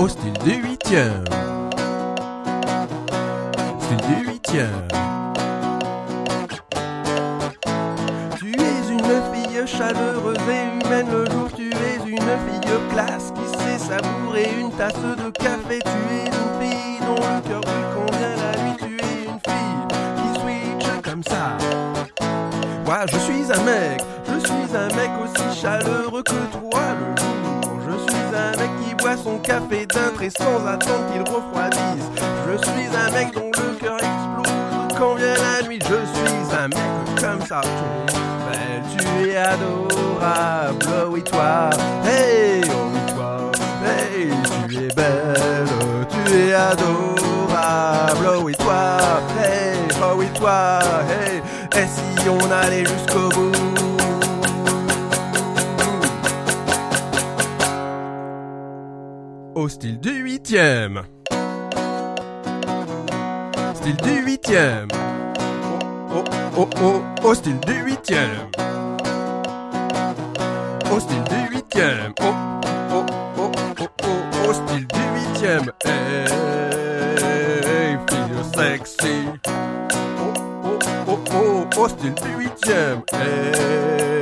au style du huitième. Style du huitième. Tu es une fille chaleureuse et humaine le jour, tu es une fille classe qui sait savourer une tasse de café. Tu es une fille dont le cœur brûle quand la nuit. Tu es une fille qui switch comme ça. Moi je suis un mec, je suis un mec aussi chaleureux que toi le jour. Son café d'un trait sans attendre qu'il refroidisse. Je suis un mec dont le cœur explose quand vient la nuit. Je suis un mec comme ça. Belle, tu es adorable, oui toi. Hey, oh oui toi. Hey, tu es belle, tu es adorable, oui toi. Hey, oh oui toi. Hey, et si on allait jusqu'au bout? Au style du huitième. Style du huitième. Oh, oh, oh, oh, au style du huitième. Au style du huitième. Oh, oh, oh, oh, oh, au style du huitième. Hey, fille sexy. Oh, oh, oh, oh, au style du huitième. Hey,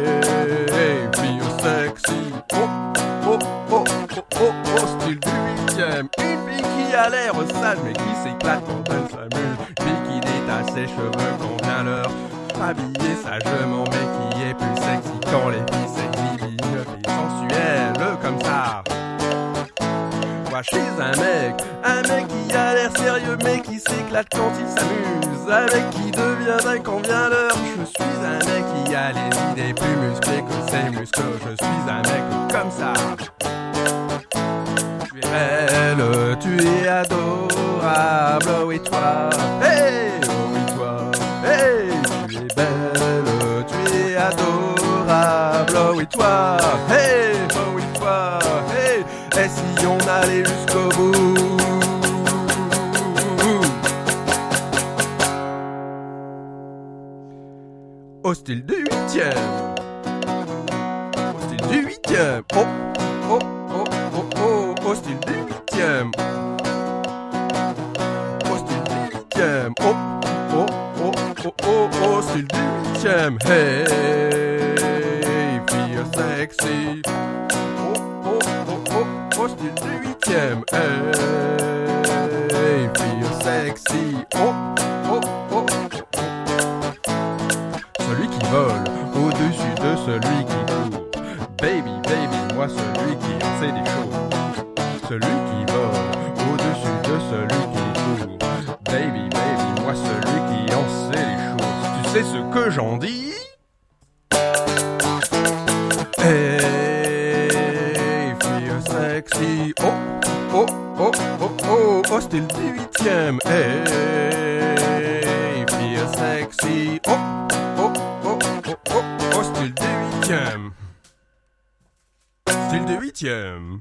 Une fille qui a l'air sale mais qui s'éclate quand elle s'amuse. Fille qui détache ses cheveux quand vient l'heure. Habillée sagement mais qui est plus sexy quand les filles s'exhibent. Fille sensuelle comme ça. Moi je suis un mec, un mec qui a l'air sérieux mais qui s'éclate quand il s'amuse. Avec qui devient dingue quand vient l'heure. Je suis un mec qui a les idées plus musclées que ses muscles. Je suis un mec comme ça. Tu es belle, tu es adorable, oui toi. Hey, oui toi. Hey, tu es belle, tu es adorable, oui toi. Hey, oh oui toi. Hey, et si on allait jusqu'au bout? Au style du huitième. Au style du huitième. Oh, au style du huitième. Au style du huitième. Oh, oh, oh, oh, oh, au style du huitième. Hey, fille sexy. Oh, oh, oh, oh, au style du huitième. Hey, fille sexy. Oh, oh, oh. Celui qui vole au-dessus de celui qui court. Baby, baby, moi celui qui en sait des choses. Celui qui vole au-dessus de celui qui court. Baby, baby, moi celui qui en sait des choses. Tu sais ce que j'en dis? Hey, fille sexy. Oh, oh, oh, oh, oh, au style du huitième. Hey, fille sexy. Oh, oh, oh, oh, oh, du huitième. Huitième.